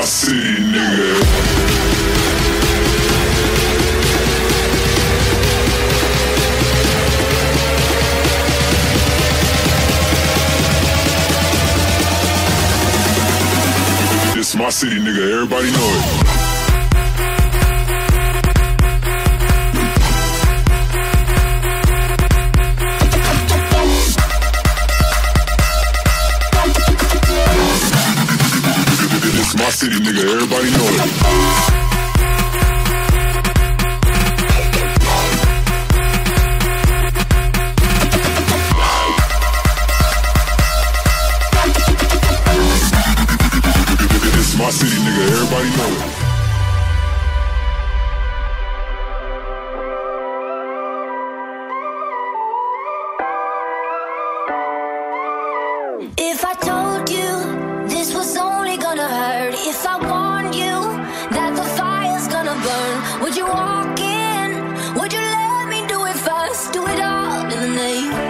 my nigga. It's my city, nigga. Everybody know it. This my city, nigga. Everybody know it. My city, nigga. Everybody know it. If I told if I warned you that the fire's gonna burn, would you walk in? Would you let me do it first? Do it all in the name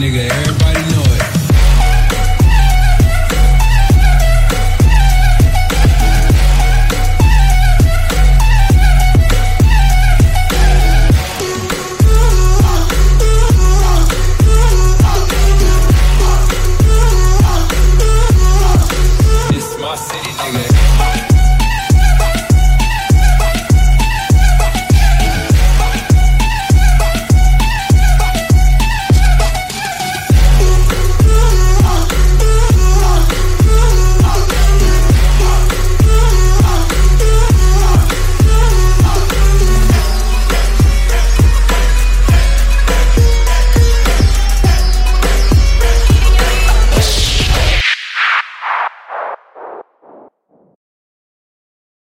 nigga. Everybody